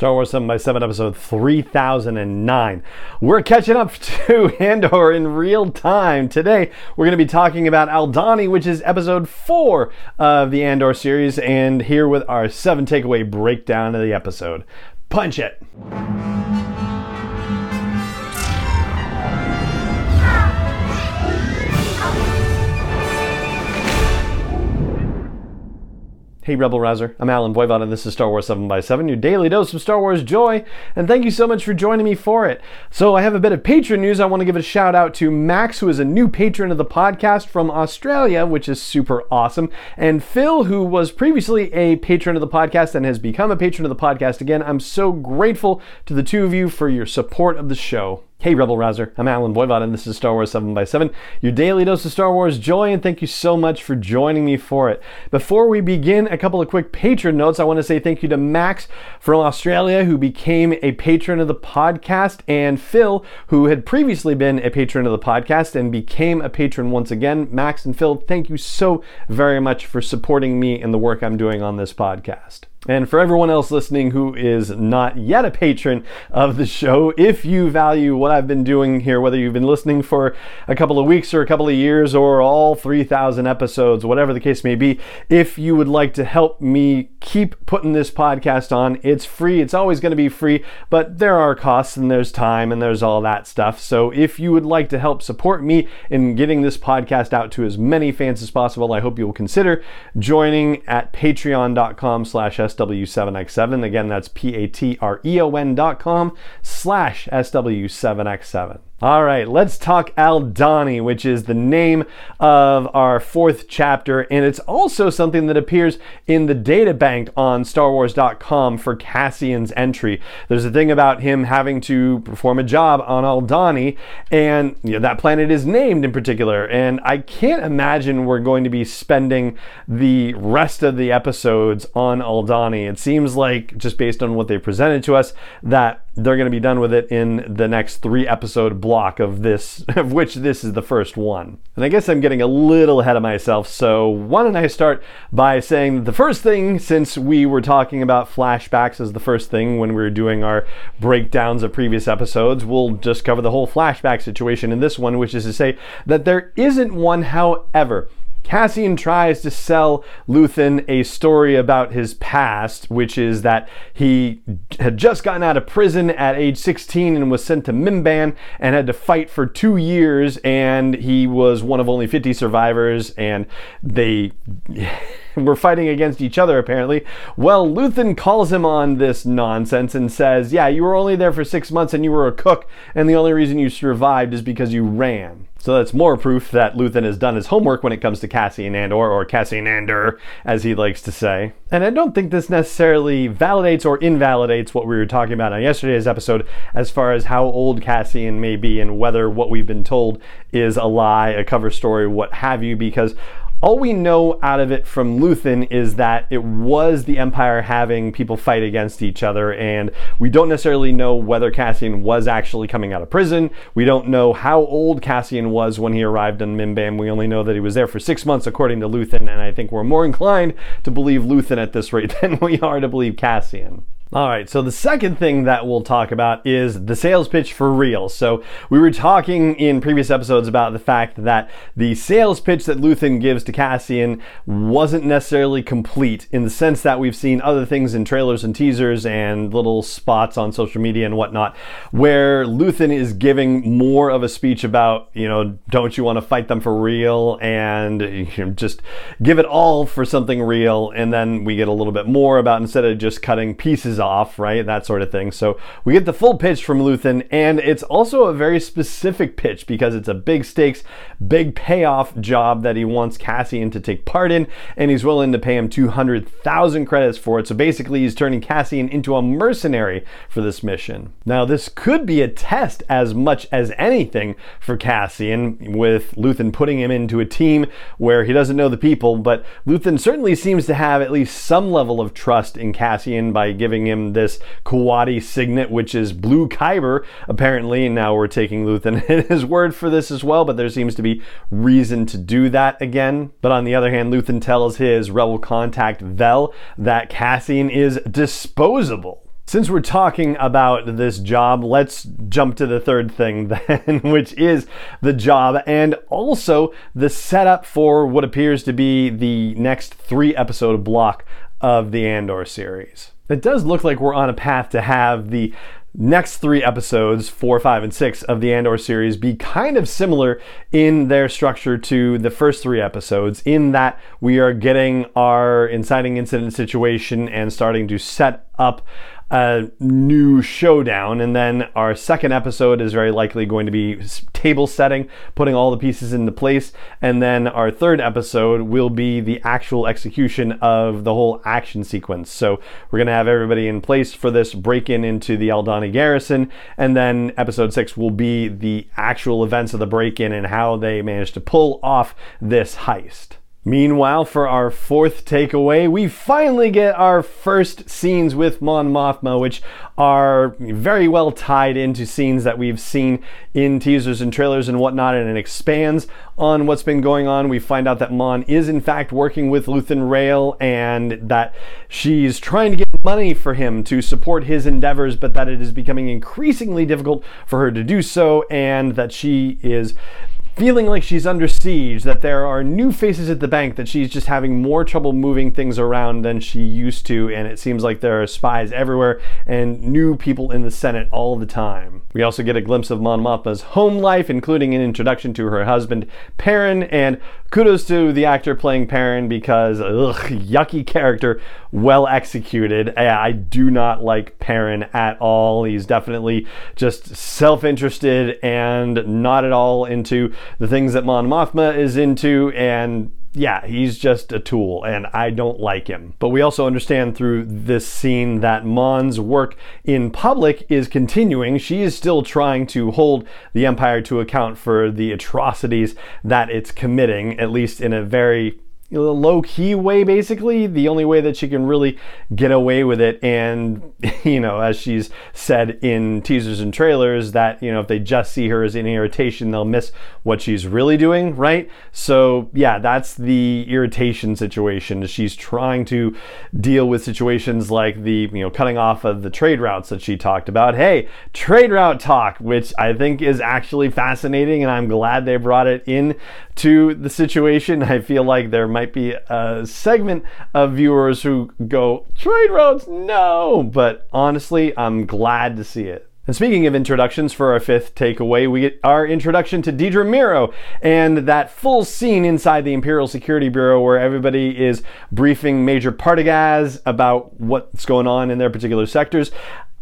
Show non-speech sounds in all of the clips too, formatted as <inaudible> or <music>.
Star Wars 7 by 7 episode 3009. We're catching up <laughs> to Andor in real time. Today, we're going to be talking about Aldhani, which is episode 4 of the Andor series, and here with our 7 takeaway breakdown of the episode. Punch it! Hey Rebel Rouser, I'm Allen Voivod and this is Star Wars 7 by 7 your daily dose of Star Wars joy, and thank you so much for joining me for it. So I have a bit of patron news. I want to give a shout out to Max, who is a new patron of the podcast from Australia, which is super awesome, and Phil, who was previously a patron of the podcast and has become a patron of the podcast again. I'm so grateful to the two of you for your support of the show. Hey Rebel Rouser, I'm Allen Voivod and this is Star Wars 7 by 7 your daily dose of Star Wars joy, and thank you so much for joining me for it. Before we begin, a couple of quick patron notes. I want to say thank you to Max from Australia, who became a patron of the podcast, and Phil, who had previously been a patron of the podcast and became a patron once again. Max and Phil, thank you so very much for supporting me in the work I'm doing on this podcast. And for everyone else listening who is not yet a patron of the show, if you value what I've been doing here, whether you've been listening for a couple of weeks or a couple of years or all 3,000 episodes, whatever the case may be, if you would like to help me keep putting this podcast on, it's free. It's always going to be free, but there are costs and there's time and there's all that stuff. So if you would like to help support me in getting this podcast out to as many fans as possible, I hope you will consider joining at patreon.com slash SW7X7. Again, that's P-A-T-R-E-O-N dot com slash SW7X7. All right, let's talk Aldhani, which is the name of our fourth chapter, and it's also something that appears in the data bank on StarWars.com for Cassian's entry. There's a thing about him having to perform a job on Aldhani, and you know, that planet is named in particular. And I can't imagine we're going to be spending the rest of the episodes on Aldhani. It seems like, just based on what they presented to us, that they're going to be done with it in the next three episode block of this, <laughs> of which this is the first one. And I guess I'm getting a little ahead of myself, so why don't I start by saying the first thing, since we were talking about flashbacks as the first thing when we were doing our breakdowns of previous episodes, we'll just cover the whole flashback situation in this one, which is to say that there isn't one, however. Cassian tries to sell Luthen a story about his past, which is that he had just gotten out of prison at age 16 and was sent to Mimban and had to fight for two years, and he was one of only 50 survivors, and they. <laughs> were fighting against each other apparently. Well, Luthen calls him on this nonsense and says, Yeah, you were only there for six months and you were a cook, and the only reason you survived is because you ran. So that's more proof that Luthen has done his homework when it comes to Cassian Andor, or Cassian Andor, as he likes to say. And I don't think this necessarily validates or invalidates what we were talking about on yesterday's episode as far as how old Cassian may be and whether what we've been told is a lie, a cover story, what have you, because all we know out of it from Luthen is that it was the Empire having people fight against each other, and we don't necessarily know whether Cassian was actually coming out of prison. We don't know how old Cassian was when he arrived in Mimban. We only know that he was there for six months, according to Luthen, and I think we're more inclined to believe Luthen at this rate <laughs> than we are to believe Cassian. All right, so the second thing that we'll talk about is the sales pitch for real. So we were talking in previous episodes about the fact that the sales pitch that Luthen gives to Cassian wasn't necessarily complete in the sense that we've seen other things in trailers and teasers and little spots on social media and whatnot, where Luthen is giving more of a speech about, you know, don't you want to fight them for real and you know, just give it all for something real. And then we get a little bit more about instead of just cutting pieces off, right? That sort of thing. So we get the full pitch from Luthen, and it's also a very specific pitch because it's a big stakes, big payoff job that he wants Cassian to take part in, and he's willing to pay him 200,000 credits for it. So basically, he's turning Cassian into a mercenary for this mission. Now, this could be a test as much as anything for Cassian, with Luthen putting him into a team where he doesn't know the people, but Luthen certainly seems to have at least some level of trust in Cassian by giving him this Kuati signet, which is blue kyber, apparently. And now we're taking Luthen <laughs> at his word for this as well, but there seems to be reason to do that again. But on the other hand, Luthen tells his rebel contact Vel that Cassian is disposable. Since we're talking about this job, let's jump to the third thing <laughs> then, which is the job and also the setup for what appears to be the next three episode block of the Andor series. It does look like we're on a path to have the next three episodes, four, five, and six of the Andor series, be kind of similar in their structure to the first three episodes, in that we are getting our inciting incident situation and starting to set up a new showdown. And then our second episode is very likely going to be table setting, putting all the pieces into place. And then our third episode will be the actual execution of the whole action sequence. So we're going to have everybody in place for this break in into the Aldhani garrison. And then episode six will be the actual events of the break in and how they managed to pull off this heist. Meanwhile, for our fourth takeaway, we finally get our first scenes with Mon Mothma, which are very well tied into scenes that we've seen in teasers and trailers and whatnot, and it expands on what's been going on. We find out that Mon is in fact working with Luthen Rael and that she's trying to get money for him to support his endeavors, but that it is becoming increasingly difficult for her to do so, and that she is feeling like she's under siege, that there are new faces at the bank, that she's just having more trouble moving things around than she used to, and it seems like there are spies everywhere and new people in the Senate all the time. We also get a glimpse of Mon Mothma's home life, including an introduction to her husband, Perrin, and kudos to the actor playing Perrin because, ugh, yucky character, well executed. I do not like Perrin at all. He's definitely just self interested and not at all into the things that Mon Mothma is into, and yeah, he's just a tool and I don't like him. But we also understand through this scene that Mon's work in public is continuing. She is still trying to hold the Empire to account for the atrocities that it's committing, at least in a very low key way, basically. The only way that she can really get away with it. And, <laughs> you know, as she's said in teasers and trailers, that, you know, if they just see her as an irritation, they'll miss what she's really doing, right? So, yeah, that's the irritation situation. She's trying to deal with situations like the, you know, cutting off of the trade routes that she talked about. Hey, trade route talk, which I think is actually fascinating, and I'm glad they brought it in to the situation. <laughs> I feel like there might be a segment of viewers who go, trade routes, no! But honestly, I'm glad to see it. And speaking of introductions, for our fifth takeaway, we get our introduction to Dedra Meero and that full scene inside the Imperial Security Bureau where everybody is briefing Major Partagaz about what's going on in their particular sectors.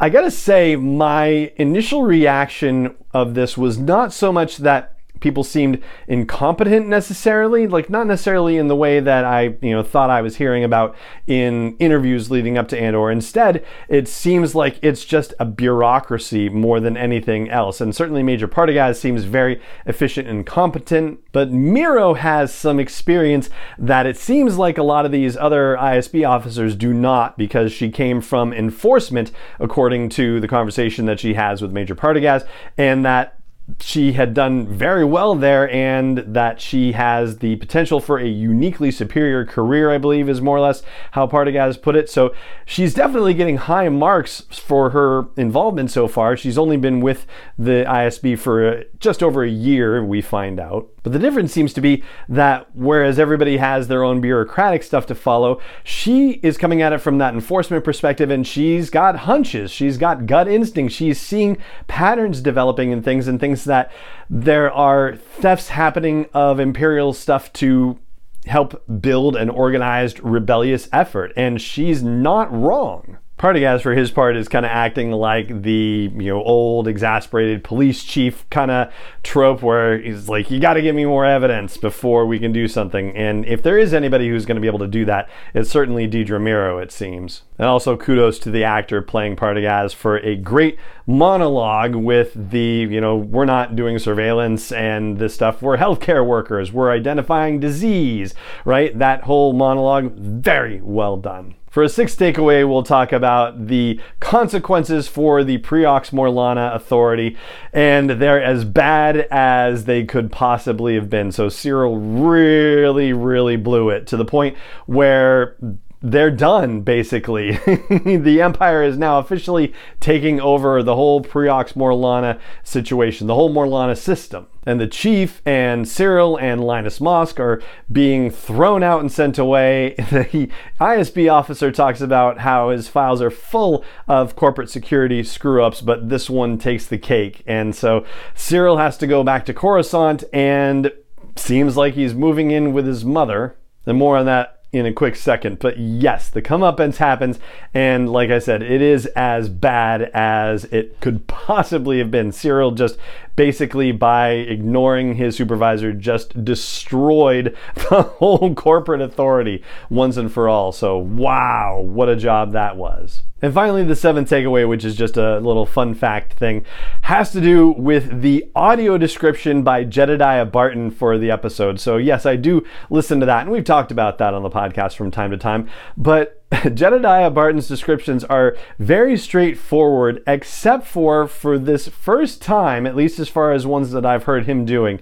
I gotta say, my initial reaction of this was not so much that people seemed incompetent necessarily like not necessarily in the way that i you know thought i was hearing about in interviews leading up to andor. Instead it seems like it's just a bureaucracy more than anything else. And certainly major partagaz seems very efficient and competent but meero has some experience that it seems like a lot of these other isb officers do not because she came from enforcement according to the conversation that she has with major partagaz and that she had done very well there and that she has the potential for a uniquely superior career, I believe is more or less how Partagaz put it. So she's definitely getting high marks for her involvement so far. She's only been with the ISB for uh, just over a year, we find out. But the difference seems to be that whereas everybody has their own bureaucratic stuff to follow, she is coming at it from that enforcement perspective and she's got hunches, she's got gut instinct, she's seeing patterns developing and things and things that there are thefts happening of imperial stuff to help build an organized rebellious effort. And she's not wrong. Partagaz, for his part, is kind of acting like the you know old exasperated police chief kind of trope, where he's like, "You got to give me more evidence before we can do something." And if there is anybody who's going to be able to do that, it's certainly Dedra Meero, it seems. And also kudos to the actor playing Partagaz for a great monologue with the you know we're not doing surveillance and this stuff. We're healthcare workers. We're identifying disease, right? That whole monologue, very well done. For a sixth takeaway, we'll talk about the consequences for the Preox Morlana Authority, and they're as bad as they could possibly have been. So Syril really, really blew it to the point where they're done basically. <laughs> the Empire is now officially taking over the whole Preox Morlana situation, the whole Morlana system. And the chief and Syril and Linus Mosk are being thrown out and sent away. <laughs> The ISB officer talks about how his files are full of corporate security screw ups, but this one takes the cake. And so Syril has to go back to Coruscant and seems like he's moving in with his mother. And more on that in a quick second. But yes, the comeuppance happens, and like I said, it is as bad as it could possibly have been. Syril just basically by ignoring his supervisor just destroyed <laughs> the whole corporate authority once and for all. So wow, what a job that was. And finally, the seventh takeaway, which is just a little fun fact thing, has to do with the audio description by Jedediah Barton for the episode. So, yes, I do listen to that, and we've talked about that on the podcast from time to time. But <laughs> Jedediah Barton's descriptions are very straightforward, except for for this first time, at least as far as ones that I've heard him doing.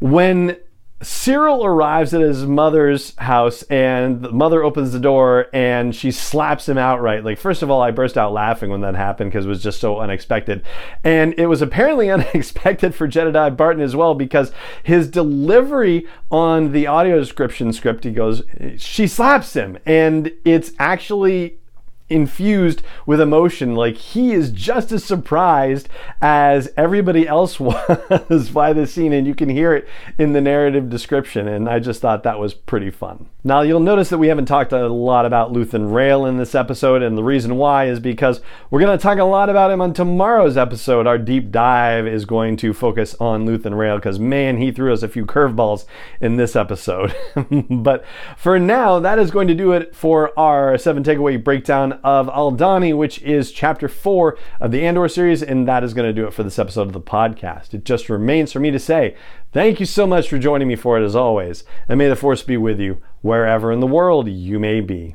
When Syril arrives at his mother's house and the mother opens the door and she slaps him outright. Like, first of all, I burst out laughing when that happened because it was just so unexpected. And it was apparently <laughs> unexpected for Jedediah Barton as well because his delivery on the audio description script, he goes, she slaps him. And it's actually infused with emotion. Like he is just as surprised as everybody else <laughs> was by the scene, and you can hear it in the narrative description. And I just thought that was pretty fun. Now, you'll notice that we haven't talked a lot about Luthen Rael in this episode, and the reason why is because we're going to talk a lot about him on tomorrow's episode. Our deep dive is going to focus on Luthen Rael because, man, he threw us a few curveballs in this episode. <laughs> but for now, that is going to do it for our seven takeaway breakdown of Aldhani, which is chapter four of the Andor series, and that is going to do it for this episode of the podcast. It just remains for me to say thank you so much for joining me for it as always, and may the force be with you wherever in the world you may be.